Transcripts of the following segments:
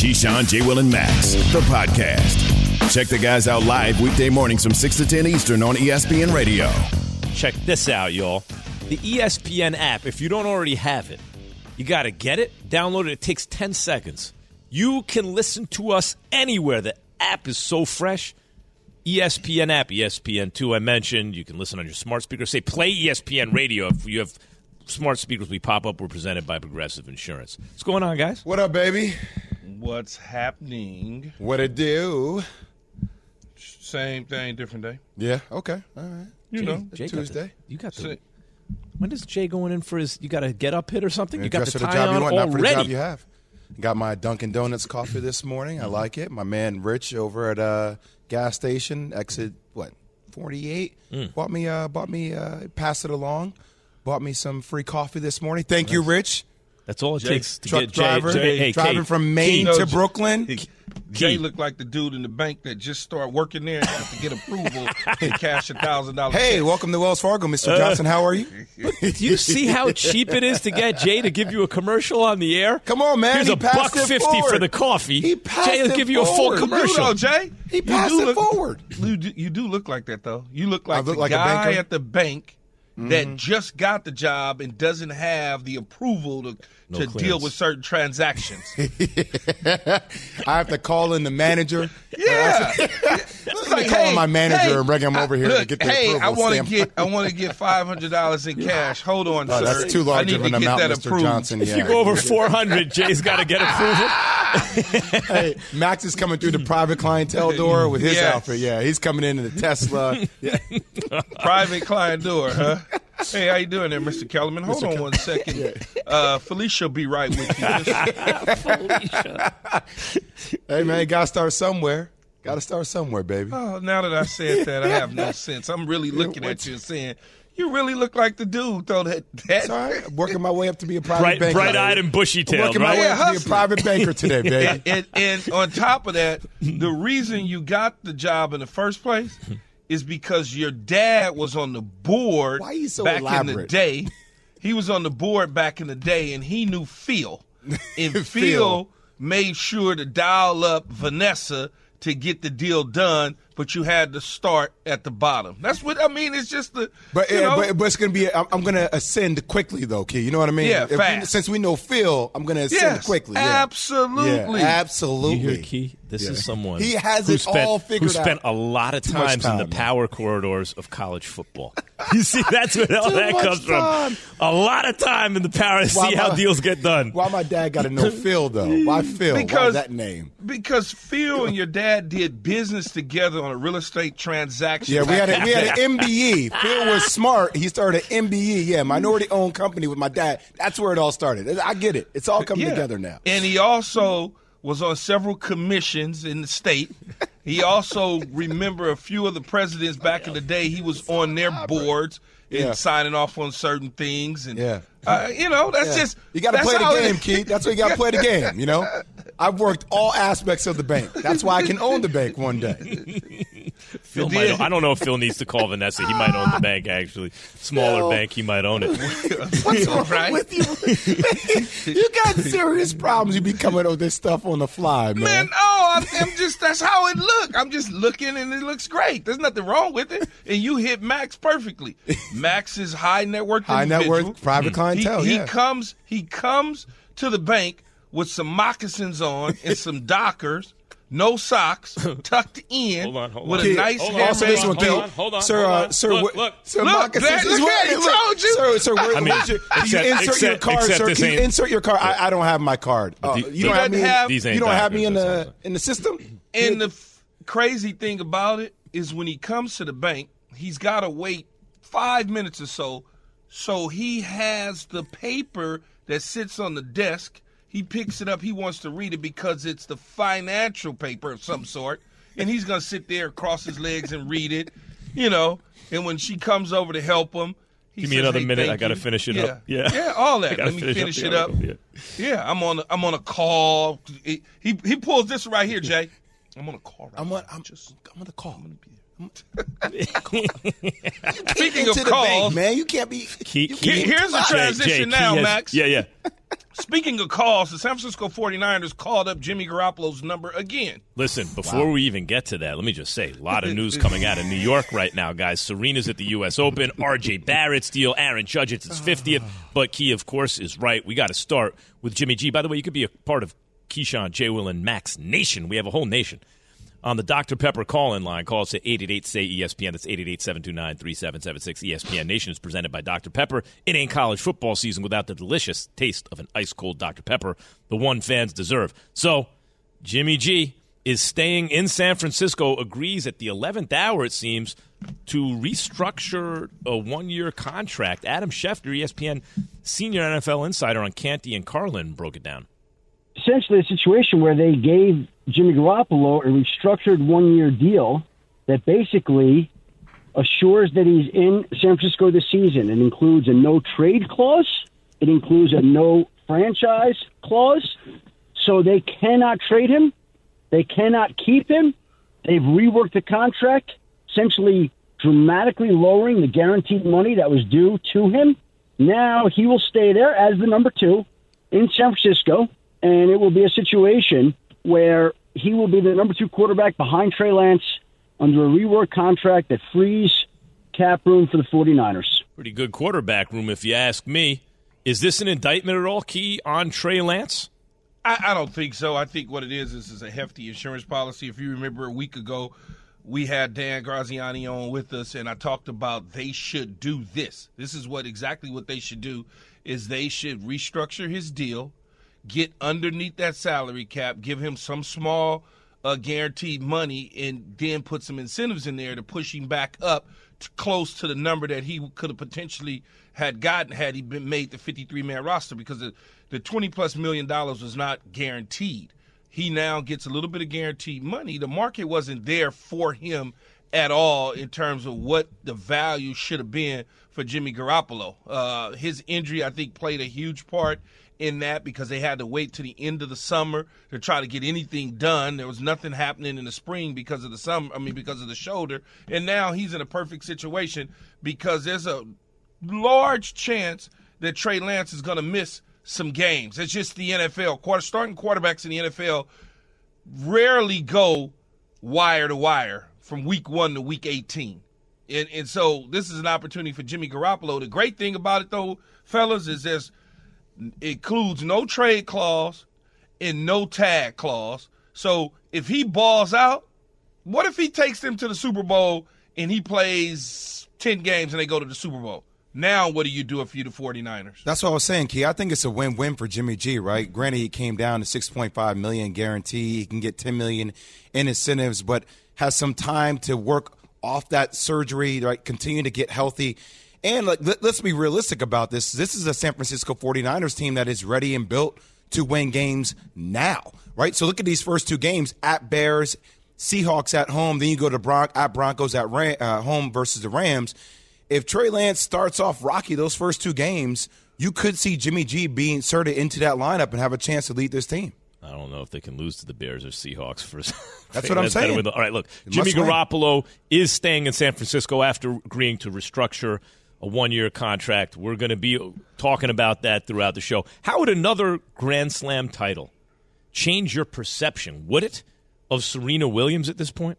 Keyshawn, J. Will, and Max, the podcast. Check the guys out live weekday mornings from 6 to 10 Eastern on ESPN Radio. Check this out, y'all. The ESPN app, if you don't already have it, you got to get it, download it. It takes 10 seconds. You can listen to us anywhere. The app is so fresh. ESPN app, ESPN2, I mentioned. You can listen on your smart speaker. Say play ESPN radio. If you have smart speakers, we pop up. We're presented by Progressive Insurance. What's going on, guys? What up, baby? What's happening? What it do? Same thing, different day. Yeah, okay. All right. You know, Jay got the- Tuesday. you got the. Say- When does Jay going in for his? You got a get up hit or something? You got Dress the tie job on you want, not for the job already. you have. Got my Dunkin' Donuts coffee this morning. I like it. My man Rich over at uh, gas station, exit what forty eight, Mm. bought me uh, bought me uh, passed it along. Bought me some free coffee this morning. Thank you, Rich. That's all it Jay- takes to Truck get Jay. driver, Jay, hey, driving Kate, from Maine Key. to Brooklyn. Jay Key. looked like the dude in the bank that just started working there and had to get approval to cash a thousand dollars. Hey, welcome to Wells Fargo, Mr. Johnson. How are you? Do you see how cheap it is to get Jay to give you a commercial on the air? Come on, man. Here's He a buck fifty forward. for the coffee. He passed Jay will it give you a full forward. You commercial. know, Jay. He You passed do it look- forward. You do, you do look like that, though. You look like I look the like a guy banker? At the bank that mm-hmm. just got the job and doesn't have the approval to, No to deal with certain transactions. I have to call in the manager. Yeah. Uh, Let me call my manager and bring him over here look, to get the hey, approval I want to get I want to get five hundred dollars in cash. Hold on, Oh, sir. that's too large I need of an get amount, Mr. approved. Johnson. If you go over four hundred, Jay's got to get approval. hey, Max is coming through the private clientele door with his Yes. outfit. Yeah, he's coming into the Tesla. Yeah. Private client door, huh? Hey, how you doing there, Mr. Kellerman? Hold on one second. Uh, Felicia will be right with you. Just- hey, man, got to start somewhere. Got to start somewhere, baby. oh, now that I said that, I have no sense. I'm really looking at you and saying, you really look like the dude, though. That, that It's all right. Working my way up to be a private Bright, banker. bright-eyed and bushy-tailed, Working my way Yeah, up to be a private banker today, baby. and, and, and on top of that, the reason you got the job in the first place is because your dad was on the board Why are you so back in the day. He was on the board back in the day, and he knew Phil. And Phil, Phil. made sure to dial up Vanessa to get the deal done, but you had to start at the bottom. That's what I mean. It's just the But, you know, but but it's gonna be. I'm, I'm gonna ascend quickly though, Key. You know what I mean? Yeah, If we- since we know Phil, I'm gonna ascend yes, quickly. Yeah. absolutely. Yeah, absolutely. You hear Key? This is someone He has it spent, all figured out. who spent out. a lot of Too much times in the man. power corridors of college football. you see, that's where all Too that much comes time. from. A lot of time in the power to Why see how deals get done. Why my dad got to know Phil though? Why Phil? Why Because- that name? Because Phil and your dad did business together on a real estate transaction. Yeah, we had a, we had an MBE. Phil was smart. He started an MBE. Yeah, minority owned company with my dad. That's where it all started. I get it. It's all coming Yeah. together now. And he also was on several commissions in the state. He also remember a few of the presidents back in the day. He was on their ah, boards and Yeah. signing off on certain things. And Yeah. uh, you know, that's Yeah. just you got to play the game. Keith. That's why you got to play the game. You know, I've worked all aspects of the bank. That's why I can own the bank one day. Phil might own, I don't know if Phil needs to call Vanessa. He might own the bank, actually. Smaller Phil. bank, he might own it. What's wrong Right. with you? you got serious problems. You be coming up with this stuff on the fly, man. Man, oh, I'm, I'm just that's how it look. I'm just looking and it looks great. There's nothing wrong with it. And you hit Max perfectly. Max is high net worth High net worth, private mm. clientele. He, he comes he comes to the bank with some moccasins on and some Dockers, no socks, tucked in, Hold on, hold with on. a nice Hold on, also, this one, hold on, hold on, sir, hold uh, on. sir, Look, look. sir, Look, moccasins look what- at it, look, told you. Sir, sir, where, I mean, where's your, you except- insert your card, except sir. Can you insert your card? I, I don't have my card. Uh, the- you don't have me. have- These ain't you don't have me in the in the system. And the f- crazy thing about it is when he comes to the bank, he's got to wait five minutes or so. So he has the paper that sits on the desk. He picks it up. He wants to read it because it's the financial paper of some sort. And he's going to sit there, cross his legs, and read it, you know. And when she comes over to help him, he Give me says, another "Hey, minute. I gotta you." finish it yeah. up. Yeah. yeah, all that. Let me finish finish up it the up. article, yeah. Yeah, I'm on. A, I'm on a call. He, he he pulls this right here, Jay. I'm on a call. Right I'm on. I'm just. I'm on the call. I'm gonna be. Speaking of the calls, bank, man, you can't be. Key, you key, here's the transition Jay, Key now, has- Max. Yeah, yeah. Speaking of calls, the San Francisco 49ers called up Jimmy Garoppolo's number again. Listen, before wow. we even get to that, let me just say a lot of news coming out of New York right now, guys. Serena's at the U.S. Open. RJ Barrett's deal. Aaron Judge, it's his 50th. But Key, of course, is right. We got to start with Jimmy G. By the way, you could be a part of Keyshawn, J. Will, and Max Nation. We have a whole nation on the Dr. Pepper call in line. Call us at 888 say ESPN. That's 888 729 3776. ESPN Nation is presented by Dr. Pepper. It ain't college football season without the delicious taste of an ice cold Dr. Pepper, the one fans deserve. So, Jimmy G is staying in San Francisco, agrees at the 11th hour, it seems, to restructure a one year contract. Adam Schefter, ESPN senior NFL insider on Canty and Carlin, broke it down essentially a situation where they gave Jimmy Garoppolo a restructured one year deal that basically assures that he's in San Francisco this season. It includes a no trade clause, it includes a no franchise clause. So they cannot trade him, they cannot keep him. They've reworked the contract, essentially dramatically lowering the guaranteed money that was due to him. Now he will stay there as the number two in San Francisco and it will be a situation where he will be the number two quarterback behind Trey Lance under a rework contract that frees cap room for the 49ers. Pretty good quarterback room, if you ask me. Is this an indictment at all, Key, on Trey Lance? I, I don't think so. I think what it is is, is a hefty insurance policy. If you remember a week ago, we had Dan Graziano on with us, and I talked about they should do this. This is what exactly what they should do is they should restructure his deal get underneath that salary cap, give him some small uh, guaranteed money, and then put some incentives in there to push him back up to close to the number that he could have potentially had gotten had he been made the 53 man roster because the, the 20 plus million dollars was not guaranteed. He now gets a little bit of guaranteed money. The market wasn't there for him at all in terms of what the value should have been for Jimmy Garoppolo. Uh, his injury, I think, played a huge part in that because they had to wait to the end of the summer to try to get anything done. There was nothing happening in the spring because of the summer. I mean, because of the shoulder, and now he's in a perfect situation because there's a large chance that Trey Lance is going to miss some games. It's just the NFL. Quarter, starting quarterbacks in the NFL rarely go wire to wire from week one to week 18. And, and so this is an opportunity for Jimmy Garoppolo. The great thing about it, though, fellas, is there's includes no trade clause and no tag clause. So if he balls out, what if he takes them to the Super Bowl and he plays 10 games and they go to the Super Bowl? Now, what do you do if you're the 49ers? That's what I was saying, Key. I think it's a win-win for Jimmy G, right? Granted, he came down to 6.5 million guarantee. He can get 10 million in incentives, but has some time to work off that surgery, right? Continue to get healthy. And like, let, us be realistic about this. This is a San Francisco 49ers team that is ready and built to win games now, right? So look at these first two games at Bears, Seahawks at home. Then you go to Bron- at Broncos at Ram- uh, home versus the Rams. If Trey Lance starts off rocky those first two games, you could see Jimmy G being inserted into that lineup and have a chance to lead this team. I don't know if they can lose to the Bears or Seahawks for. That's what I'm saying. All right, look, Jimmy Garoppolo is staying in San Francisco after agreeing to restructure a one year contract. We're going to be talking about that throughout the show. How would another Grand Slam title change your perception? Would it of Serena Williams at this point?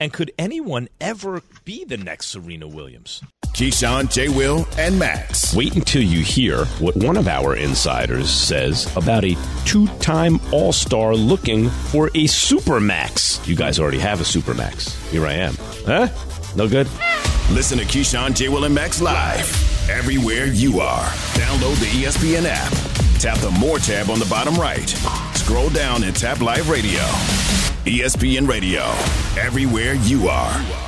And could anyone ever be the next Serena Williams? Keyshawn, J. Will, and Max. Wait until you hear what one of our insiders says about a two time All Star looking for a Supermax. You guys already have a Supermax. Here I am. Huh? No good? Listen to Keyshawn, J. Will, and Max live everywhere you are. Download the ESPN app. Tap the More tab on the bottom right. Scroll down and tap Live Radio. ESPN Radio, everywhere you are.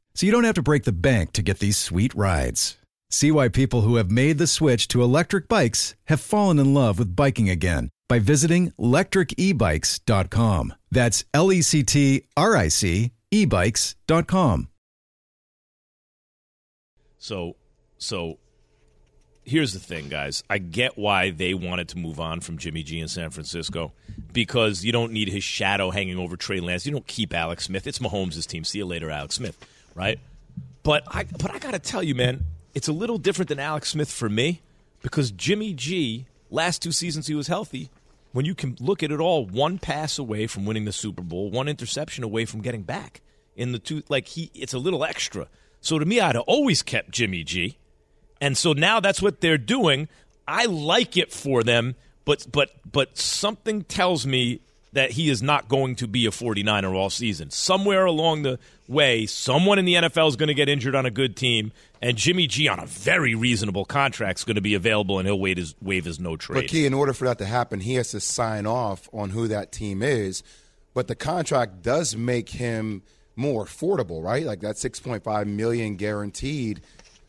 so you don't have to break the bank to get these sweet rides. See why people who have made the switch to electric bikes have fallen in love with biking again by visiting lectricebikes.com. That's L E C T R I C ebikes.com. So, so here's the thing, guys. I get why they wanted to move on from Jimmy G in San Francisco because you don't need his shadow hanging over Trey Lance. You don't keep Alex Smith. It's Mahomes' team. See you later, Alex Smith. Right? But I, but I got to tell you, man, it's a little different than Alex Smith for me because Jimmy G, last two seasons he was healthy. When you can look at it all, one pass away from winning the Super Bowl, one interception away from getting back in the two. Like he, it's a little extra. So to me, I'd have always kept Jimmy G. And so now that's what they're doing. I like it for them, but but but something tells me that he is not going to be a 49er all season. Somewhere along the way, someone in the NFL is going to get injured on a good team, and Jimmy G on a very reasonable contract is going to be available, and he'll wait his, waive his no trade. But key, in order for that to happen, he has to sign off on who that team is. But the contract does make him more affordable, right? Like that 6.5 million guaranteed.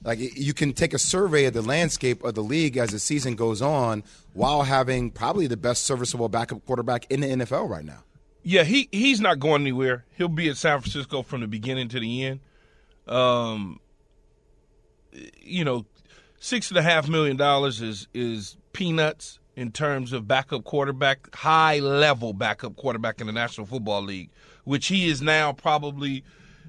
Like you can take a survey of the landscape of the league as the season goes on, while having probably the best serviceable backup quarterback in the NFL right now. Yeah, he he's not going anywhere. He'll be at San Francisco from the beginning to the end. Um, you know, six and a half million dollars is is peanuts in terms of backup quarterback, high level backup quarterback in the National Football League, which he is now probably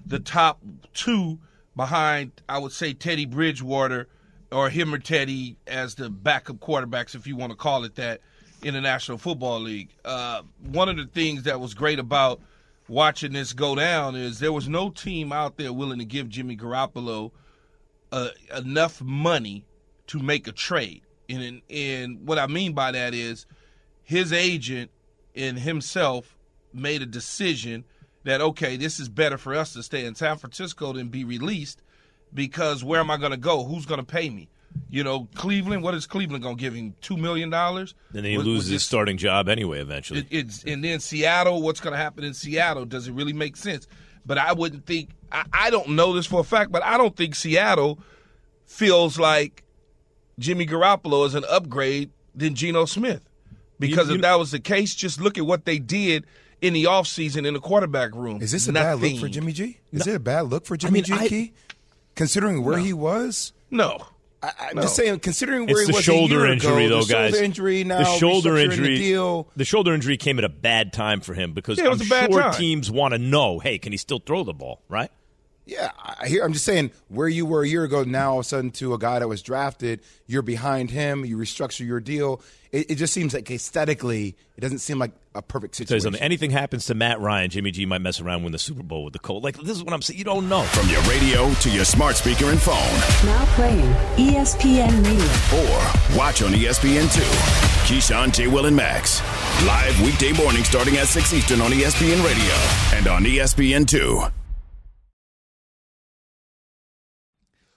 the top two behind, I would say, Teddy Bridgewater or him or Teddy as the backup quarterbacks, if you want to call it that, in the National Football League. Uh, one of the things that was great about watching this go down is there was no team out there willing to give Jimmy Garoppolo uh, enough money to make a trade. And, and what I mean by that is his agent and himself made a decision that okay, this is better for us to stay in San Francisco than be released because where am I going to go? Who's going to pay me? You know, Cleveland. What is Cleveland going to give him? Two million dollars. Then he loses his starting job anyway. Eventually, it, it's and then Seattle. What's going to happen in Seattle? Does it really make sense? But I wouldn't think. I, I don't know this for a fact, but I don't think Seattle feels like Jimmy Garoppolo is an upgrade than Geno Smith. Because you, you, if that was the case, just look at what they did in the offseason in the quarterback room. Is this a Nothing. bad look for Jimmy G? Is no. it a bad look for Jimmy I mean, G? I, Key? Considering where no. he was? No. I, am no. just saying, considering where it's he the was shoulder injury, ago, though, the guys. Shoulder injury now, the shoulder injury, the, deal. the shoulder injury came at a bad time for him because yeah, I'm sure time. teams want to know, hey, can he still throw the ball, right? Yeah, I hear. I'm just saying where you were a year ago. Now, all of a sudden, to a guy that was drafted, you're behind him. You restructure your deal. It, it just seems like aesthetically, it doesn't seem like a perfect situation. Anything happens to Matt Ryan, Jimmy G might mess around win the Super Bowl with the Colts. Like this is what I'm saying. You don't know. From your radio to your smart speaker and phone. Now playing ESPN Radio. Or watch on ESPN two. Keyshawn J. Will and Max live weekday morning starting at six Eastern on ESPN Radio and on ESPN two.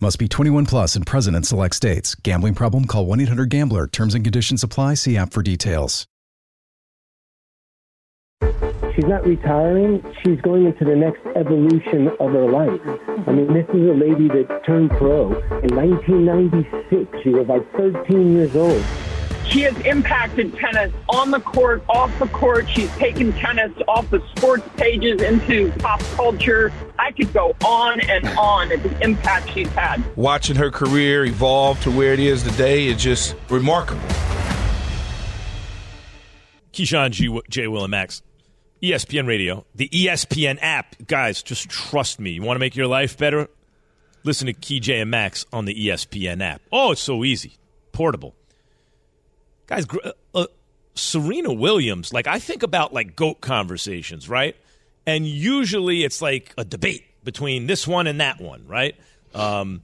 Must be 21 plus and present in select states. Gambling problem? Call 1 800 Gambler. Terms and conditions apply. See app for details. She's not retiring. She's going into the next evolution of her life. I mean, this is a lady that turned pro in 1996. She was like 13 years old. She has impacted tennis on the court, off the court. She's taken tennis off the sports pages into pop culture. I could go on and on at the impact she's had. Watching her career evolve to where it is today is just remarkable. Keyshawn G, J. Will and Max, ESPN Radio, the ESPN app. Guys, just trust me. You want to make your life better? Listen to Key J and Max on the ESPN app. Oh, it's so easy, portable. Guys, uh, uh, Serena Williams. Like I think about like goat conversations, right? And usually it's like a debate between this one and that one, right? Um,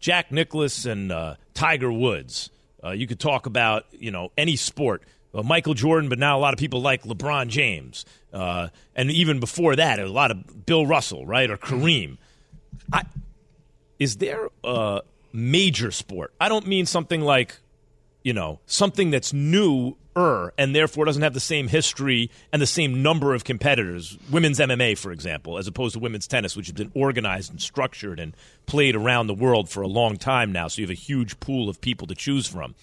Jack Nicklaus and uh, Tiger Woods. Uh, you could talk about you know any sport. Uh, Michael Jordan, but now a lot of people like LeBron James, uh, and even before that, a lot of Bill Russell, right, or Kareem. I, is there a major sport? I don't mean something like, you know, something that's newer and therefore doesn't have the same history and the same number of competitors. Women's MMA, for example, as opposed to women's tennis, which has been organized and structured and played around the world for a long time now. So you have a huge pool of people to choose from.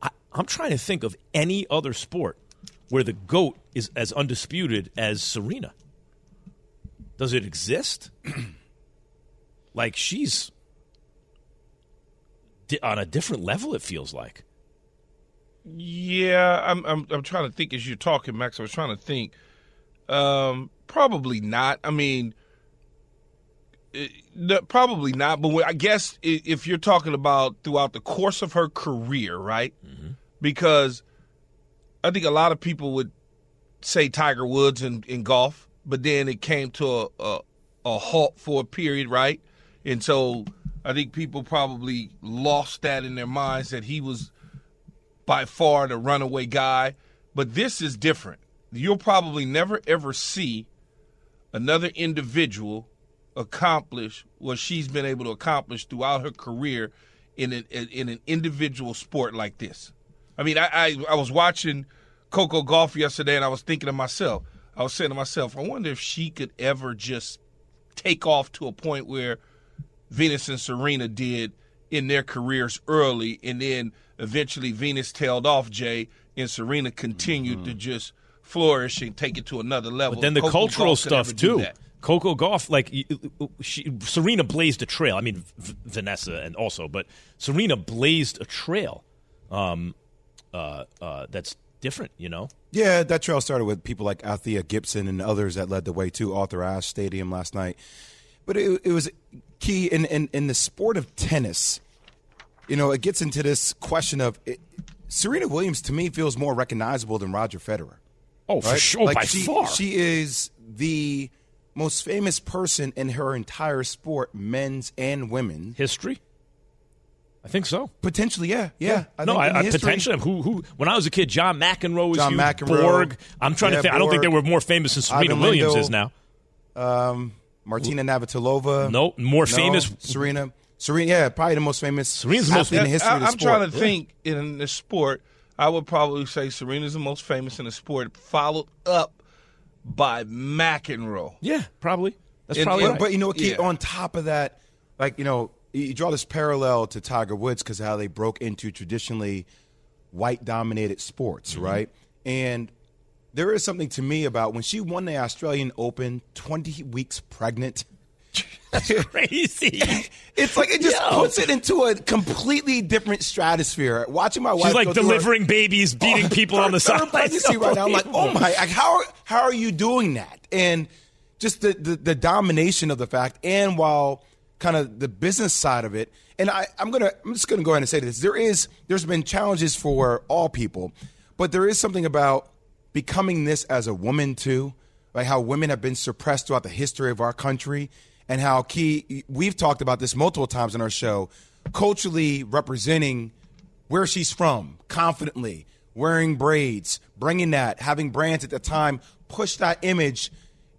I, I'm trying to think of any other sport where the GOAT is as undisputed as Serena. Does it exist? like she's on a different level, it feels like. Yeah, I'm, I'm I'm trying to think as you're talking, Max. I was trying to think. Um, probably not. I mean, eh, no, probably not. But when- I guess if you're talking about throughout the course of her career, right? Because I think a lot of people would say Tiger Woods in, in golf, but then it came to a, a a halt for a period, right? And so I think people probably lost that in their minds that he was by far the runaway guy. But this is different. You'll probably never ever see another individual accomplish what she's been able to accomplish throughout her career in an in an individual sport like this. I mean, I I, I was watching Coco Gauff yesterday, and I was thinking to myself, I was saying to myself, I wonder if she could ever just take off to a point where Venus and Serena did in their careers early, and then eventually Venus tailed off Jay, and Serena continued to just flourish and take it to another level. But then the Coco cultural Gauff could never stuff too. Coco Gauff, like y- y- she, Serena blazed a trail. I mean, v- Vanessa and also, but Serena blazed a trail um, uh, uh, that's different. You know, Yeah, that trail started with people like Althea Gibson and others that led the way to Arthur Ashe Stadium last night. But it, it was key in, in, in the sport of tennis. You know, it gets into this question of it, Serena Williams to me feels more recognizable than Roger Federer. Oh, for sure, Like by she, far. She is the most famous person in her entire sport, men's and women. history. I think so. Potentially, yeah, yeah. no, think I, in I potentially. Who, who? When I was a kid, John McEnroe was John huge. McEnroe. Borg. I'm trying Yeah, to think. I don't think they were more famous than Serena Ivan Williams Lendl. is now. Um, Martina Navratilova. No, more famous- Serena. Serena, yeah, probably the most famous. Serena's the most- athlete in the history I, of the sport. I'm sport. trying to think in the sport. I would probably say Serena's the most famous in the sport, followed up by McEnroe. Yeah, probably. That's And- probably and- right. But you know, Keith, Yeah. on top of that, like you know, you you draw this parallel to Tiger Woods because how they broke into traditionally white-dominated sports, Mm-hmm. right? And there is something to me about when she won the Australian Open, twenty weeks pregnant. crazy. It's like it just Yo. puts it into a completely different stratosphere. Watching my wife, She's like go through her- delivering babies, oh, beating Oh, people on the side. pregnancy right now. I'm like, oh my, like, how how are you doing that? And just the, the the domination of the fact, and while kind of the business side of it, and I I'm gonna I'm just gonna go ahead and say this: there is there's been challenges for all people, but there is something about becoming this as a woman too, like how women have been suppressed throughout the history of our country, and how key we've talked about this multiple times on our show, culturally representing where she's from confidently, wearing braids, bringing that, having brands at the time push that image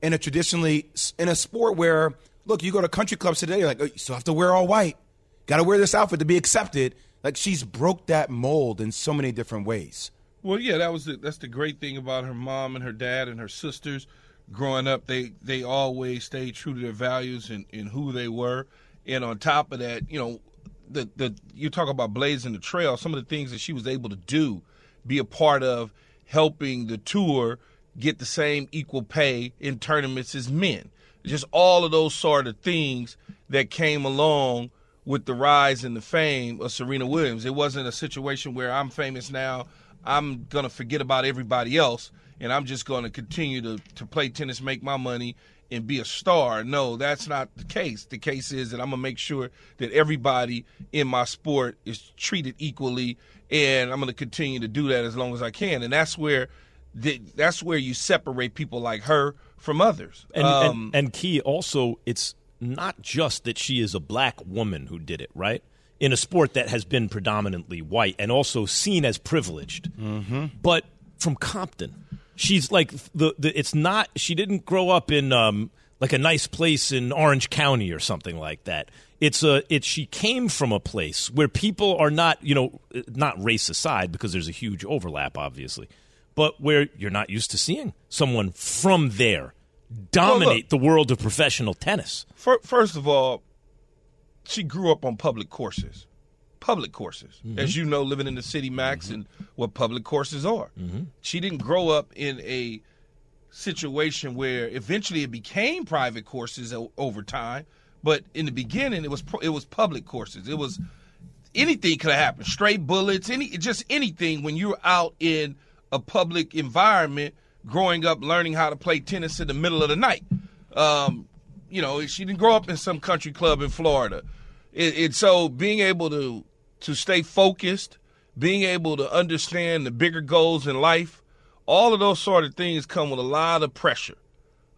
in a traditionally in a sport where look, you go to country clubs today, you're like oh, you still have to wear all white. got to wear this outfit to be accepted. Like she's broke that mold in so many different ways. Well, yeah, that was the, that's the great thing about her mom and her dad and her sisters. Growing up, they they always stayed true to their values and, and who they were. And on top of that, you know, the the you talk about blazing the trail. Some of the things that she was able to do, be a part of helping the tour get the same equal pay in tournaments as men. Just all of those sort of things that came along with the rise and the fame of Serena Williams. It wasn't a situation where I'm famous now. I'm to forget about everybody else and I'm just going to continue to, to play tennis, make my money, and be a star. No, that's not the case. The case is that I'm going to make sure that everybody in my sport is treated equally, and I'm going to continue to do that as long as I can. And that's where the, that's where you separate people like her from others. And, Um, and, and Key, also, it's not just that she is a black woman who did it, right? In a sport that has been predominantly white and also seen as privileged. Mm-hmm. But from Compton, she's like the, the it's not she didn't grow up in um like a nice place in Orange County or something like that. It's a it she came from a place where people are not, you know, not race aside because there's a huge overlap obviously, but where you're not used to seeing someone from there dominate the world of professional tennis. First of all, she grew up on public courses. Public courses. Mm-hmm. As you know, living in the city, Max, and what public courses are. Mm-hmm. She didn't grow up in a situation where eventually it became private courses o- over time, but in the beginning it was pro- it was public courses. It was anything could have happened. Straight bullets, any just anything when you're out in a public environment growing up learning how to play tennis in the middle of the night. Um, you know, she didn't grow up in some country club in Florida. And, it so being able to to stay focused, being able to understand the bigger goals in life, all of those sort of things come with a lot of pressure.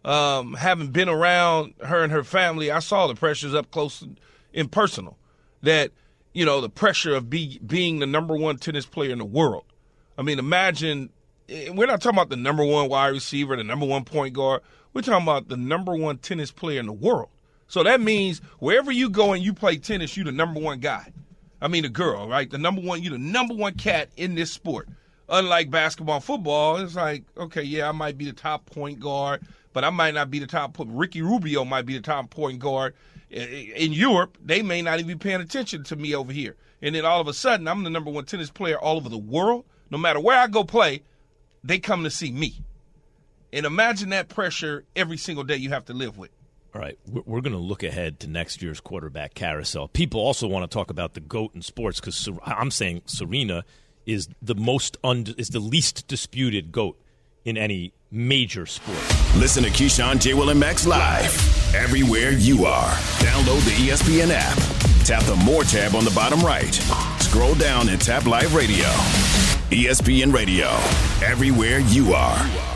Um, having been around her and her family, I saw the pressures up close and personal. That you know the pressure of be, being the number one tennis player in the world. I mean, imagine eh, we're not talking about the number one wide receiver, the number one point guard. We're talking about the number one tennis player in the world. So that means wherever you go and you play tennis, you're the number one guy. I mean, a girl, right? The number one, you're the number one cat in this sport. Unlike basketball, football, it's like, okay, yeah, I might be the top point guard, but I might not be the top. Ricky Rubio might be the top point guard in Europe. They may not even be paying attention to me over here. And then all of a sudden, I'm the number one tennis player all over the world. No matter where I go play, they come to see me. And imagine that pressure every single day you have to live with. All right, we're, going to look ahead to next year's quarterback carousel. People also want to talk about the goat in sports because I'm saying Serena is the most und- is the least disputed goat in any major sport. Listen to Keyshawn J. Will and Max live everywhere you are. Download the ESPN app. Tap the More tab on the bottom right. Scroll down and tap Live Radio. ESPN Radio. Everywhere you are.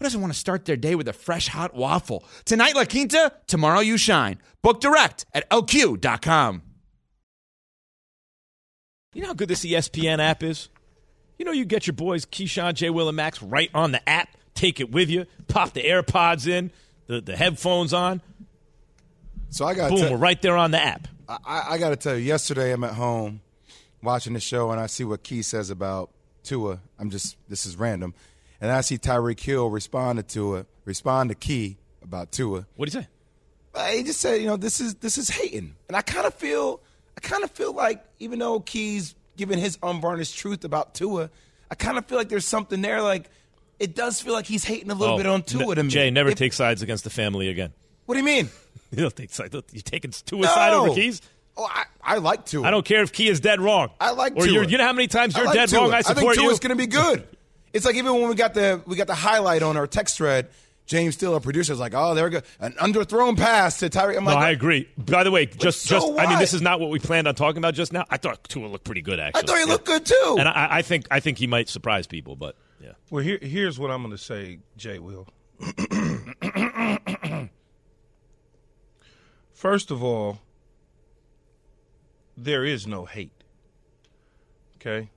who doesn't want to start their day with a fresh hot waffle? Tonight, La Quinta, tomorrow, you shine. Book direct at lq.com. You know how good this ESPN app is? You know, you get your boys Keyshawn, J. Will, and Max right on the app. Take it with you. Pop the AirPods in, the, the headphones on. So I got Boom, we're right there on the app. I, I got to tell you, yesterday I'm at home watching the show and I see what Key says about Tua. I'm just this is random, and I see Tyreek Hill responded to it, respond to Key about Tua. What do you say? Uh, he just said, you know, this is this is hating, and I kind of feel, I kind of feel like even though Key's given his unvarnished truth about Tua, I kind of feel like there's something there. Like it does feel like he's hating a little Oh, bit on Tua n- to me. Jay, never If- take sides against the family again. What do you mean? You don't take sides. You taking Tua's side over Keys? Oh, I, I like Tua. I don't care if Key is dead wrong. I like or Tua. you know how many times you're like dead Tua. wrong. I think support you. Tua's going to be good. It's like even when we got the we got the highlight on our text thread. James Steele, our producer, is like, "Oh, there we go, an underthrown pass to Tyreek." I'm no, like, I agree. By the way, just so just I mean, this is not what we planned on talking about just now. I thought Tua looked pretty good. Actually, I thought he Yeah. looked good too. and I, I think I think he might surprise people. But yeah, Well, here, here's what I'm going to say, Jay Will. First of all, there is no hate. Okay?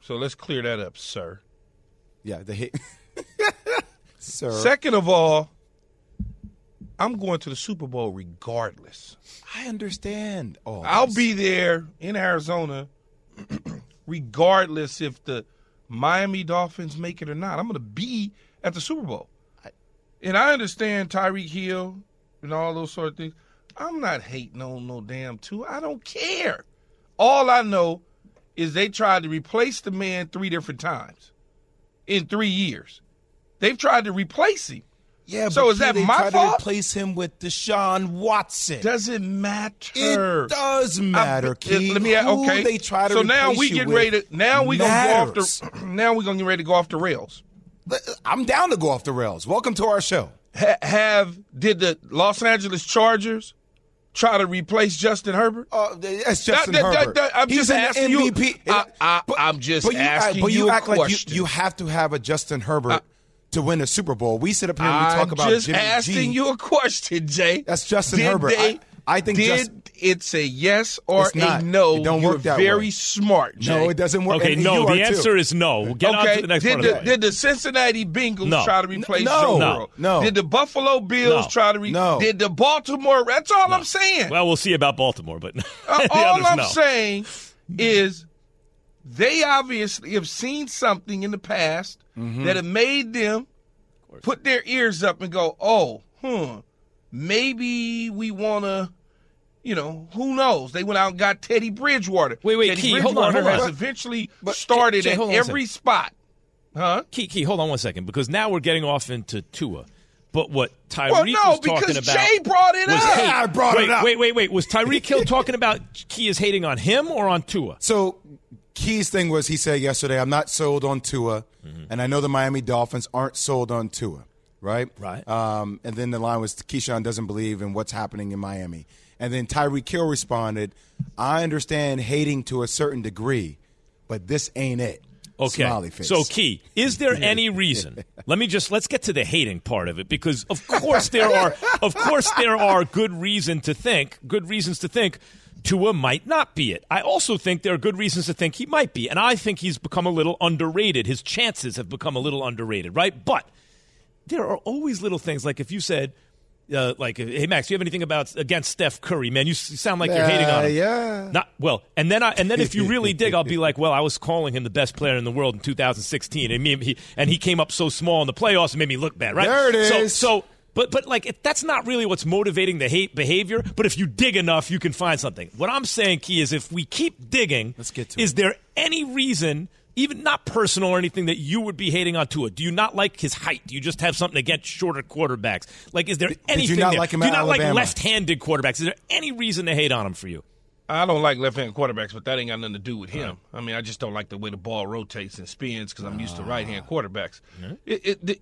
So let's clear that up, sir. Yeah, the hit, sir. Second of all, I'm going to the Super Bowl regardless. I understand. Oh, I'll be there in Arizona regardless if the Miami Dolphins make it or not. I'm going to be at the Super Bowl. And I understand Tyreek Hill and all those sort of things. I'm not hating on no damn Tua. I don't care. All I know is they tried to replace the man three different times in three years. They've tried to replace him. Yeah, So but is that they my tried fault? To replace him with Deshaun Watson. Does it matter? It does matter, I- Keith. Let me Who okay. they try to so now we get ready. To, now we gonna go off the. Now we gonna get ready to go off the rails. I'm down to go off the rails. Welcome to our show. Ha- have did the Los Angeles Chargers try to replace Justin Herbert? Uh, that's Justin That- that- Herbert. that- I'm He's just an asking you- MVP. I- I- I'm just but you, asking but you, you act like you, you have to have a Justin Herbert to win a Super Bowl. We sit up here and we I'm talk about just Jimmy asking G. you a question, Jay. That's Justin did Herbert. They, I- I think did Just- it a yes or It's not. a no? It don't You're work that very way. smart, Jay. No, it doesn't work. okay, and no. The answer too. is no. Get on to the next did part the, of the did the Cincinnati Bengals No. try to replace No. Joe No. Burrow? No. Did the Buffalo Bills No. try to re- No. Did the Baltimore? That's all I'm saying. Well, we'll see about Baltimore, but Uh, the all I'm no. saying is they obviously have seen something in the past Mm-hmm. that have made them put their ears up and go, "Oh, hmm, maybe we want to." You know, who knows? They went out and got Teddy Bridgewater. Wait, wait, Teddy Key, Bridgewater hold on, hold has eventually But- started Jay, at hold on every spot. Huh? Key, Key, hold on one second, because now we're getting off into Tua. But what Tyreek Well, no, was talking because about Jay brought it was up. hate. Yeah, I brought wait, it up. Wait, wait, wait. Was Tyreek Hill talking about Key is hating on him or on Tua? So Key's thing was he said yesterday, I'm not sold on Tua, Mm-hmm. and I know the Miami Dolphins aren't sold on Tua, right? Right. Um, and then the line was Keyshawn doesn't believe in what's happening in Miami. And then Tyreek Hill responded, I understand hating to a certain degree, but this ain't it. Okay. Smiley face. So, Key, is there any reason? Let me just let's get to the hating part of it because, of course, there are, of course, there are good reason to think, good reasons to think. Tua might not be it. I also think there are good reasons to think he might be, and I think he's become a little underrated. His chances have become a little underrated, right? But there are always little things like if you said, uh, like, "Hey Max, do you have anything about against Steph Curry? Man, you sound like you're hating on him." yeah. Not well, and then I, and then if you really dig, I'll be like, well, I was calling him the best player in the world in 2016, and me, he, and he came up so small in the playoffs and made me look bad, right? There it is. So, so but but like if that's not really what's motivating the hate behavior. But if you dig enough, you can find something. What I'm saying, Key, is if we keep digging, Let's get to is it. there any reason? Even not personal or anything that you would be hating on Tua. Do you not like his height? Do you just have something against shorter quarterbacks? Like, is there you anything? not there? like him Do you at not like left-handed quarterbacks? Is there any reason to hate on him for you? I don't like left-handed quarterbacks, but that ain't got nothing to do with him. I mean, I just don't like the way the ball rotates and spins because I'm used to ah. right-hand quarterbacks. It, it, the-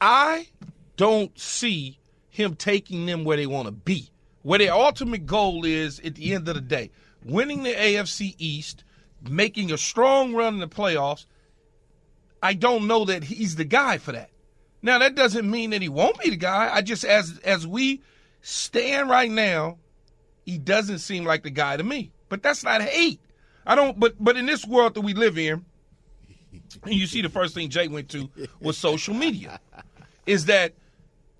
I don't see him taking them where they want to be. Where their ultimate goal is at the end of the day, winning the AFC East, making a strong run in the playoffs. I don't know that he's the guy for that. Now that doesn't mean that he won't be the guy. I just as as we stand right now, he doesn't seem like the guy to me. But that's not hate. I don't. But but in this world that we live in, and you see the first thing Jay went to was social media, is that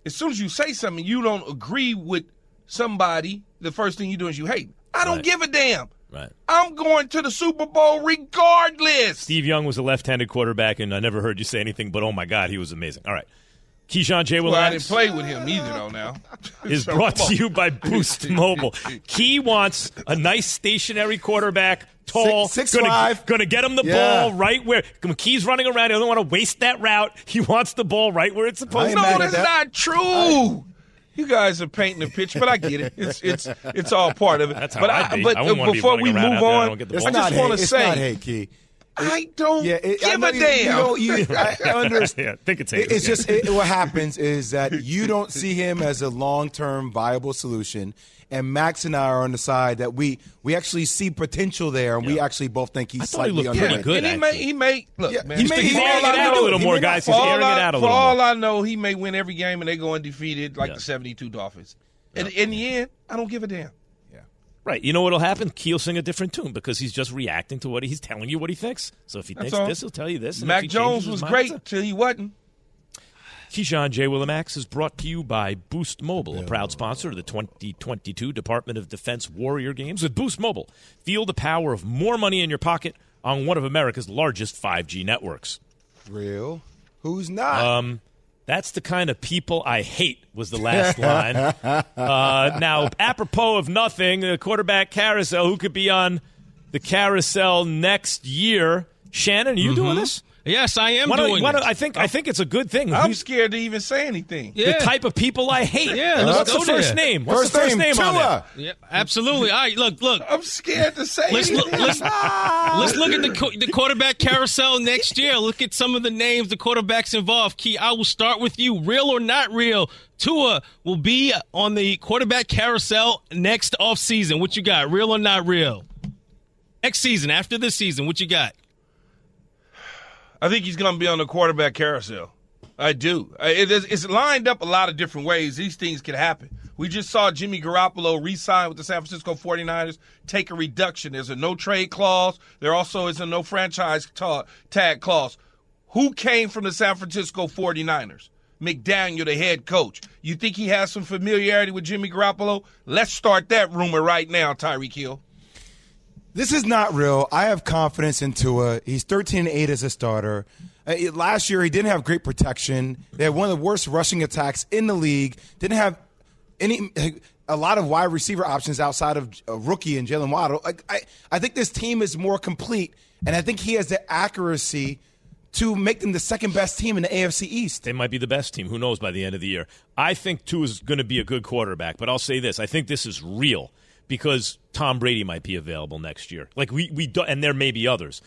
as soon as you say something you don't agree with somebody, the first thing you do is you hate. I don't Right. give a damn. Right. I'm going to the Super Bowl regardless. Steve Young was a left-handed quarterback, and I never heard you say anything but "Oh my God, he was amazing." All right, Keyshawn J. Well, I didn't play with him either, though. Now is So, brought to you by Boost Mobile. Key wants a nice stationary quarterback, tall, Six- gonna, 6'5". gonna get him the Yeah. ball right where when Key's running around. He doesn't want to waste that route. He wants the ball right where it's supposed to. mad No, at that's that. not true. You guys are painting a picture, but I get it. It's it's it's all part of it. That's how but I'd be. but I wouldn't be before we move around out there. I on, don't get the I It's ball. not just want hate. to It's say not hate, Key. I don't Yeah, it, give know a you- damn. You you, I, I understand. Yeah, I think it's hate. It- It's just it, what happens is that you don't see him as a long-term viable solution, and Max and I are on the side that we we actually see potential there, and we actually both think he's I thought he slightly pretty underrated. good, And he may he may look Yeah, man. he He's may- he's he may airing it out a little He more, guys. He's all, airing it out a little. for all more. I know, he may win every game and they go undefeated like Yeah. the 72 Dolphins. And in the end, I don't give a damn. Right. You know what'll happen? Key'll sing a different tune because he's just reacting to what he's telling you what he thinks. So if he That's thinks all. this, he'll tell you this. and Mac Jones was mind, great that's till he wasn't. Keyshawn J. Will and Max is brought to you by Boost Mobile, a proud sponsor of the 2022 Department of Defense Warrior Games. With Boost Mobile, feel the power of more money in your pocket on one of America's largest 5G networks. Real? Who's not? Um, that's the kind of people I hate, was the last line. Uh, now, apropos of nothing, the quarterback carousel, who could be on the carousel next year? Shannon, are you doing this? Yes, I am Why doing why don't- this. I think I think it's a good thing. I'm Who's scared to even say anything. the type of people I hate? Yeah, let's What's go the first there. name? What's first the first name, name, on there? Tua. Yeah, absolutely. All right, look, look. I'm scared to say Let's look, anything. let's, let's look at the the quarterback carousel next year. Look at some of the names, the quarterbacks involved. Key, I will start with you. Real or not real, Tua will be on the quarterback carousel next off season. What you got? Real or not real? Next season, after this season, what you got? I think he's going to be on the quarterback carousel. I do. It's lined up a lot of different ways. These things can happen. We just saw Jimmy Garoppolo re-sign with the San Francisco 49ers, take a reduction. There's a no trade clause. There also is a no franchise ta- tag clause. Who came from the San Francisco 49ers? McDaniel, the head coach. You think he has some familiarity with Jimmy Garoppolo? Let's start that rumor right now, Tyreek Hill. This is not real. I have confidence in Tua. He's 13 8 as a starter. Uh, last year, he didn't have great protection. They had one of the worst rushing attacks in the league. Didn't have any a lot of wide receiver options outside of a rookie and Jaylen Waddle. I, I think this team is more complete, and I think he has the accuracy to make them the second best team in the AFC East. They might be the best team. Who knows by the end of the year? I think Tua is going to be a good quarterback, but I'll say this: I think this is real because Tom Brady might be available next year. Like we we do, and there may be others.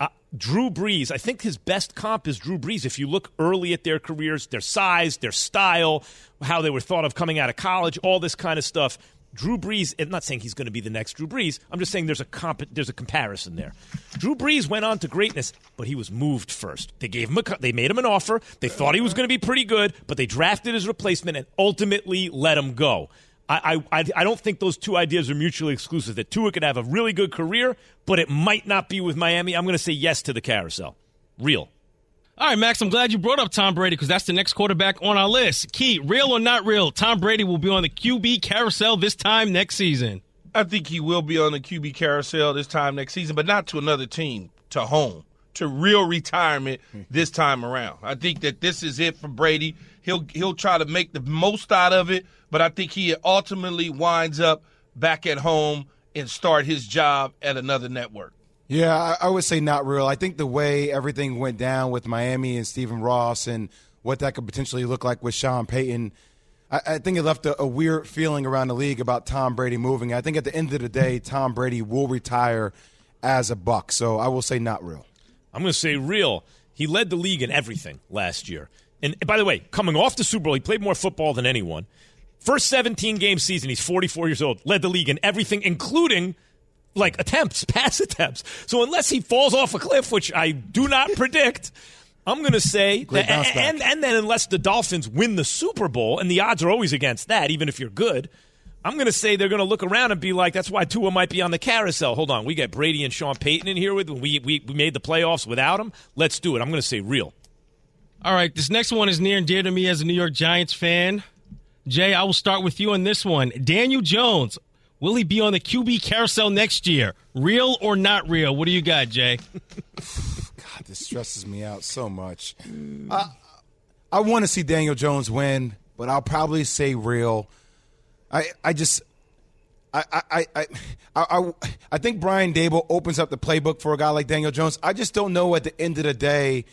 Uh, Drew Brees, I think his best comp is Drew Brees. If you look early at their careers, their size, their style, how they were thought of coming out of college, all this kind of stuff. Drew Brees, I'm not saying he's going to be the next Drew Brees. I'm just saying there's a comp, there's a comparison there. Drew Brees went on to greatness, but he was moved first. They gave him a, they made him an offer. They thought he was going to be pretty good, but they drafted his replacement and ultimately let him go. I, I, I don't think those two ideas are mutually exclusive. That Tua could have a really good career, but it might not be with Miami. I'm going to say yes to the carousel. Real. All right, Max, I'm glad you brought up Tom Brady because that's the next quarterback on our list. Key, real or not real, Tom Brady will be on the QB carousel this time next season. I think he will be on the QB carousel this time next season, but not to another team, to home, to real retirement this time around. I think that this is it for Brady. He'll he'll try to make the most out of it, but I think he ultimately winds up back at home and start his job at another network. Yeah, I, I would say not real. I think the way everything went down with Miami and Stephen Ross and what that could potentially look like with Sean Payton, I, I think it left a, a weird feeling around the league about Tom Brady moving. I think at the end of the day, Tom Brady will retire as a Buck. So I will say not real. I'm going to say real. He led the league in everything last year. And by the way, coming off the Super Bowl, he played more football than anyone. First 17 game season, he's 44 years old, led the league in everything, including like attempts, pass attempts. So unless he falls off a cliff, which I do not predict, I'm going to say Great that, and and then unless the Dolphins win the Super Bowl, and the odds are always against that, even if you're good. I'm going to say they're going to look around and be like, that's why Tua might be on the carousel. Hold on, we got Brady and Sean Payton in here with we we, we made the playoffs without him. Let's do it. I'm going to say real. All right, this next one is near and dear to me as a New York Giants fan. Jay, I will start with you on this one. Daniel Jones, will he be on the QB carousel next year? Real or not real? What do you got, Jay? God, this stresses me out so much. Uh, I want to see Daniel Jones win, but I'll probably say real. I I just I I I I, I, think Brian Daboll opens up the playbook for a guy like Daniel Jones. I just don't know at the end of the day,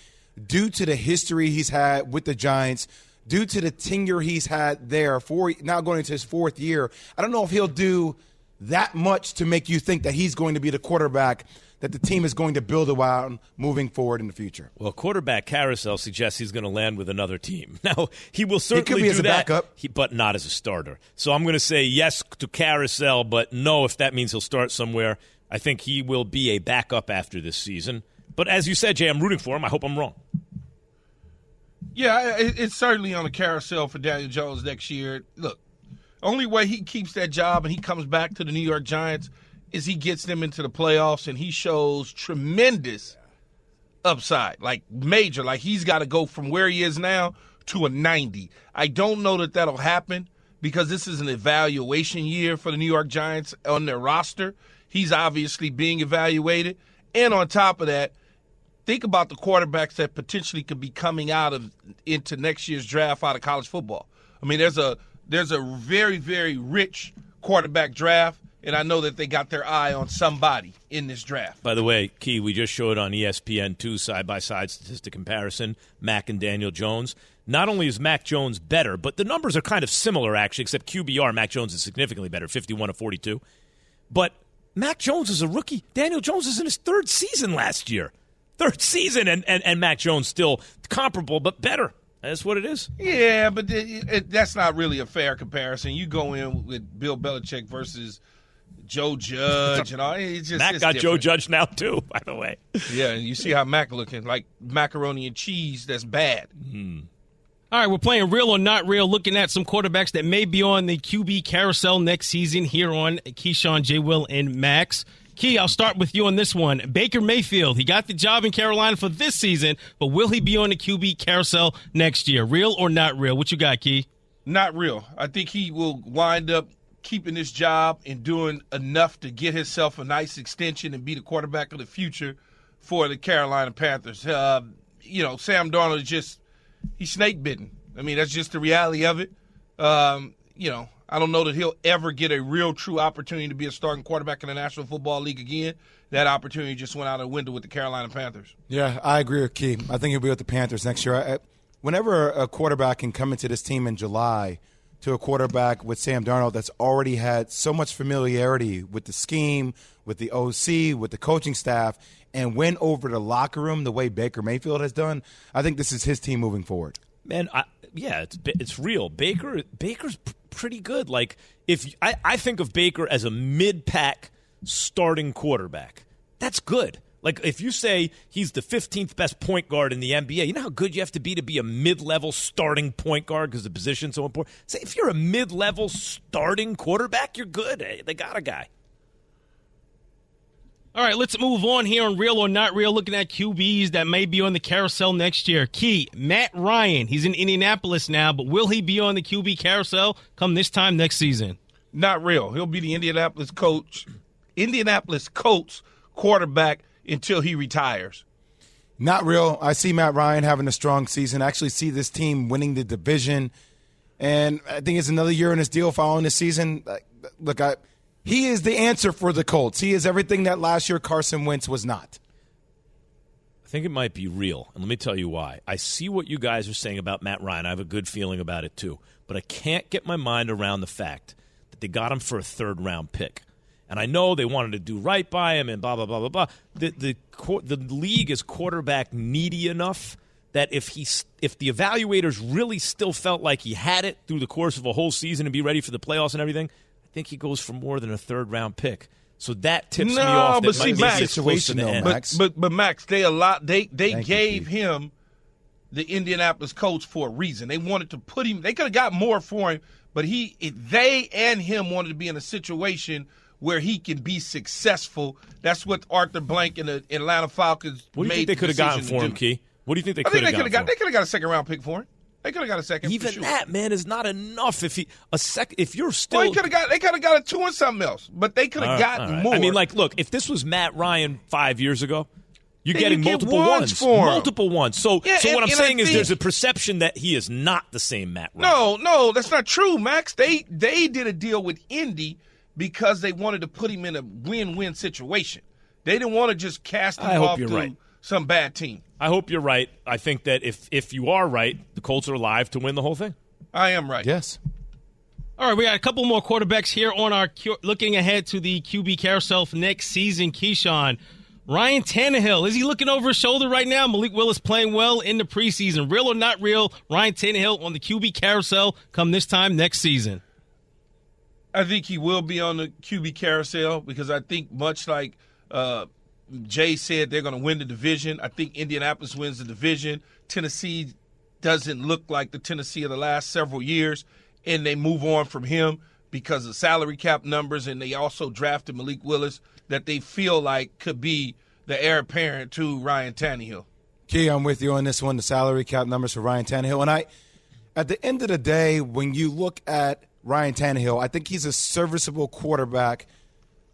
due to the history he's had with the Giants, due to the tenure he's had there for now going into his fourth year. I don't know if he'll do that much to make you think that he's going to be the quarterback that the team is going to build around moving forward in the future. Well, quarterback carousel suggests he's going to land with another team. Now, he will certainly be do as a that, backup. he- but not as a starter. So I'm going to say yes to carousel, but no if that means he'll start somewhere. I think he will be a backup after this season. But as you said, Jay, I'm rooting for him. I hope I'm wrong. Yeah, it's certainly on the carousel for Daniel Jones next year. Look, only way he keeps that job and he comes back to the New York Giants is he gets them into the playoffs and he shows tremendous upside, like major. Like he's got to go from where he is now to a 90. I don't know that that'll happen because this is an evaluation year for the New York Giants on their roster. He's obviously being evaluated. And on top of that, think about the quarterbacks that potentially could be coming out of into next year's draft out of college football. I mean, there's a there's a very very rich quarterback draft, and I know that they got their eye on somebody in this draft. By the way, Key, we just showed on ESPN two side by side statistic comparison, Mac and Daniel Jones. Not only is Mac Jones better, but the numbers are kind of similar actually, except QBR, Mac Jones is significantly better, 51 to 42. But Mac Jones is a rookie. Daniel Jones is in his third season last year. Third season, and, and, and Mac Jones still comparable, but better. That's what it is. Yeah, but it, it, that's not really a fair comparison. You go in with Bill Belichick versus Joe Judge and all. It's just Mac it's got Joe. Judge now, too, by the way. Yeah, and you see how Mac looking like macaroni and cheese. That's bad. Hmm. All right, we're playing real or not real, looking at some quarterbacks that may be on the QB carousel next season here on Keyshawn, J. Will, and Max. Key, I'll start with you on this one. Baker Mayfield, he got the job in Carolina for this season, but will he be on the QB carousel next year? Real or not real? What you got, Key? Not real. I think he will wind up keeping this job and doing enough to get himself a nice extension and be the quarterback of the future for the Carolina Panthers. Uh, you know, Sam Darnold is just he's snake bitten. I mean, that's just the reality of it. Um, you know, I don't know that he'll ever get a real true opportunity to be a starting quarterback in the National Football League again. That opportunity just went out the window with the Carolina Panthers. Yeah, I agree with Key. I think he'll be with the Panthers next year. I- whenever a quarterback can come into this team in July to a quarterback with Sam Darnold that's already had so much familiarity with the scheme, with the OC, with the coaching staff, and win over the locker room the way Baker Mayfield has done, I think this is his team moving forward. Man, I, yeah, it's it's real. Baker Baker's pretty good. Like if I, I think of Baker as a mid pack starting quarterback, that's good. Like if you say he's the 15th best point guard in the NBA, you know how good you have to be to be a mid level starting point guard because the position's so important. Say if you're a mid level starting quarterback, you're good. Hey, they got a guy. All right, let's move on here on Real or Not Real, looking at QBs that may be on the carousel next year. Key, Matt Ryan. He's in Indianapolis now, but will he be on the QB carousel come this time next season? Not real. He'll be the Indianapolis coach, Indianapolis Colts quarterback until he retires. Not real. I see Matt Ryan having a strong season. I actually see this team winning the division. And I think it's another year in his deal following this season. Look, I, he is the answer for the Colts. He is everything that last year Carson Wentz was not. I think it might be real, and let me tell you why. I see what you guys are saying about Matt Ryan. I have a good feeling about it too, but I can't get my mind around the fact that they got him for a third round pick. And I know they wanted to do right by him and blah blah blah blah blah. The the the league is quarterback needy enough that if he if the evaluators really still felt like he had it through the course of a whole season and be ready for the playoffs and everything, I think he goes for more than a third round pick. So that tips no, me off. That but see, Max, it's close to the end. But, but but Max, they a lot. They they Thank you, gave him the Indianapolis coach for a reason. They wanted to put him. They could have got more for him, but he, they and him wanted to be in a situation where he can be successful. That's what Arthur Blank and the Atlanta Falcons. What do you made think they could have gotten for him. Key? What do you think they could have gotten? got. They could have got a second round pick for him. They could have got a second. Even sure. that man is not enough. If he a sec, if you're still, Well, could have got. They could have got a two and something else, but they could have right, gotten right. more. I mean, like, look, if this was Matt Ryan five years ago, You're Then getting you multiple ones ones, for him. multiple ones. So, Yeah, so and- what I'm I saying is, think- there's a perception that he is not the same Matt Ryan. No, no, that's not true, Max. They they did a deal with Indy because they wanted to put him in a win-win situation. They didn't want to just cast him I hope off you're to right. some bad team. I hope you're right. I think that if if you are right, the Colts are alive to win the whole thing. I am right. Yes. All right, we got a couple more quarterbacks here on our Q- looking ahead to the QB carousel for next season. Keyshawn, Ryan Tannehill, is he looking over his shoulder right now? Malik Willis playing well in the preseason. Real or not real? Ryan Tannehill on the QB carousel come this time next season. I think he will be on the QB carousel because I think much like uh, Jay said, they're going to win the division. I think Indianapolis wins the division. Tennessee doesn't look like the Tennessee of the last several years, and they move on from him because of salary cap numbers, and they also drafted Malik Willis that they feel like could be the heir apparent to Ryan Tannehill. Key, I'm with you on this one. The salary cap numbers for Ryan Tannehill, and I, at the end of the day, when you look at Ryan Tannehill, I think he's a serviceable quarterback.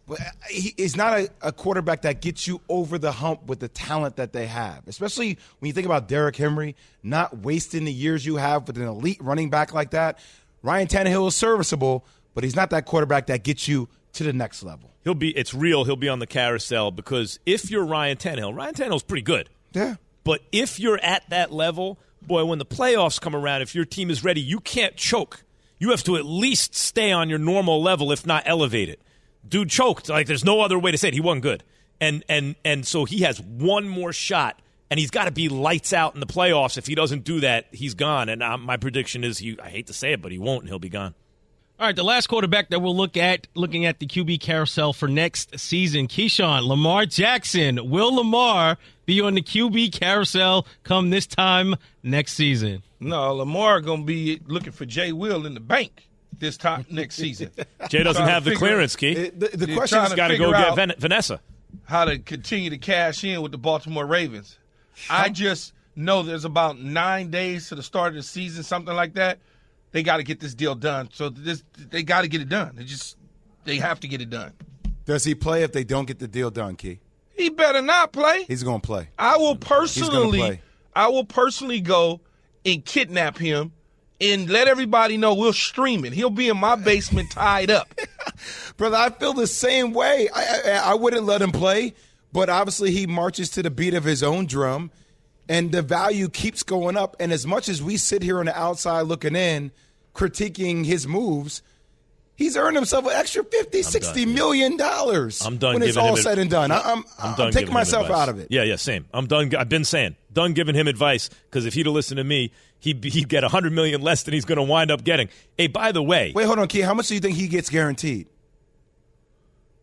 But he's not a, a quarterback that gets you over the hump with the talent that they have, especially when you think about Derrick Henry not wasting the years you have with an elite running back like that. Ryan Tannehill is serviceable, but he's not that quarterback that gets you to the next level. He'll be. It's real. He'll be on the carousel because if you're Ryan Tannehill, Ryan Tannehill's pretty good. Yeah. But if you're at that level, boy, when the playoffs come around, if your team is ready, you can't choke. You have to at least stay on your normal level, if not elevate it. Dude choked. Like there's no other way to say it. He wasn't good. And and and so he has one more shot, and he's got to be lights out in the playoffs. If he doesn't do that, he's gone. And um, my prediction is he. I hate to say it, but he won't, and he'll be gone. All right, the last quarterback that we'll look at, looking at the QB carousel for next season, Keyshawn, Lamar Jackson. Will Lamar be on the QB carousel come this time next season? No, Lamar going to be looking for Jay Will in the bank this time next season. Jay doesn't have the figure- clearance, Key. The, the question is Got to go get out Van- Vanessa. how to continue to cash in with the Baltimore Ravens. I just know there's about nine days to the start of the season, something like that. They got to get this deal done. So this, they got to get it done. They just they have to get it done. Does he play if they don't get the deal done, Key? He better not play. He's going to play. I will personally, I will personally go and kidnap him and let everybody know we'll stream it. He'll be in my basement tied up. Brother, I feel the same way. I, I, I wouldn't let him play, but obviously he marches to the beat of his own drum, and the value keeps going up. And as much as we sit here on the outside looking in, critiquing his moves, he's earned himself an extra 50, 60 done, yeah. million dollars I'm done when it's all him said and done. I, I'm, I'm I'm, done taking giving him myself out of it. Yeah, yeah, same. I'm done. I've been saying done giving him advice because if he'd have listened to me, he'd he'd get a hundred million less than he's going to wind up getting. Hey, by the way, Wait, hold on, Key. How much do you think he gets guaranteed?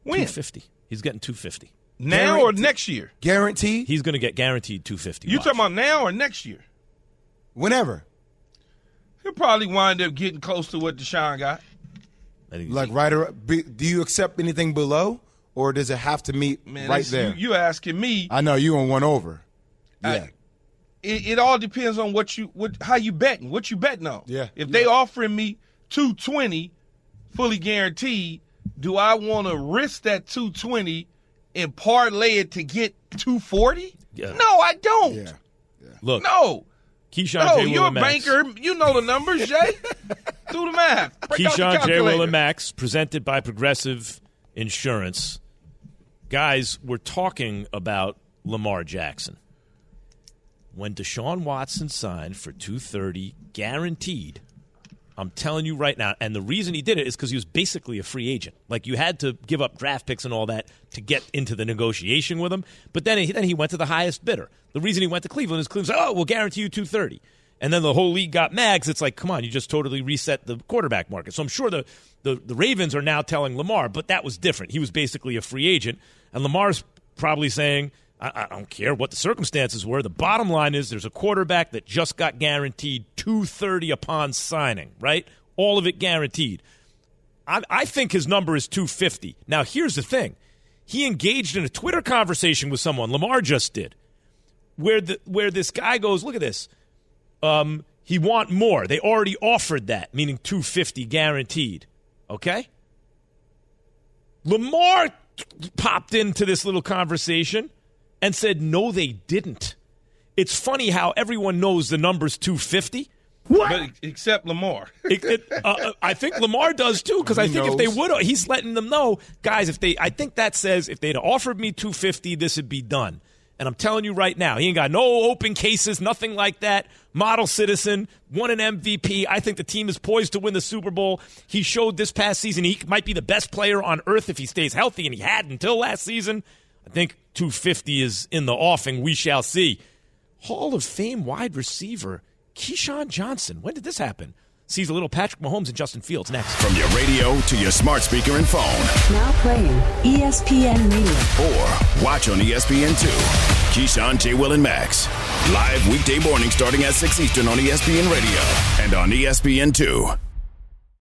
When? two fifty. He's getting two fifty. Now or next year? Guaranteed? He's going to get guaranteed two fifty. You talking about now or next year? Whenever. He'll probably wind up getting close to what Deshaun got. Like right or be, do you accept anything below, or does it have to meet Man, right there? You, you asking me? I know you on one over. I- Yeah. it, it all depends on what you what how you betting, what you betting on. Yeah. If they offering me two twenty, fully guaranteed, do I want to risk that two twenty and parlay it to get two forty? Yeah. No, I don't. Yeah. Look, No. Keyshawn No, J. Will you're a Max. banker. You know the numbers, Jay. Do the math. Break Keyshawn J. Will and Max, presented by Progressive Insurance. Guys, we're talking about Lamar Jackson. When Deshaun Watson signed for 230 guaranteed, I'm telling you right now, and the reason he did it is because he was basically a free agent. Like you had to give up draft picks and all that to get into the negotiation with him. But then he, then he went to the highest bidder. The reason he went to Cleveland is Cleveland said, "Oh, we'll guarantee you 230." And then the whole league got mad 'cause it's like, come on, you just totally reset the quarterback market. So I'm sure the, the, the Ravens are now telling Lamar, but that was different. He was basically a free agent. And Lamar's probably saying, I, I don't care what the circumstances were. The bottom line is there's a quarterback that just got guaranteed 230 upon signing, right? All of it guaranteed. I, I think his number is 250. Now, here's the thing. He engaged in a Twitter conversation with someone, Lamar just did, where the where this guy goes, look at this. Um, he want more. They already offered that, meaning 250 guaranteed. Okay? Lamar t- popped into this little conversation and said, no, they didn't. It's funny how everyone knows the number's 250. But except Lamar. It- it- uh, uh, I think Lamar does too because I He think if they would, he's letting them know, guys. If they, I think that says if they'd offered me 250, this would be done. And I'm telling you right now, he ain't got no open cases, nothing like that. Model citizen, won an MVP. I think the team is poised to win the Super Bowl. He showed this past season he might be the best player on earth if he stays healthy, and he had until last season. I think 250 is in the offing. We shall see. Hall of Fame wide receiver Keyshawn Johnson. When did this happen? Sees a little Patrick Mahomes and Justin Fields next. From your radio to your smart speaker and phone, Now playing ESPN Radio. or watch on E ESPN2. Keyshawn, J. Will, and Max. Live weekday morning starting at 6 Eastern on ESPN Radio and on ESPN2.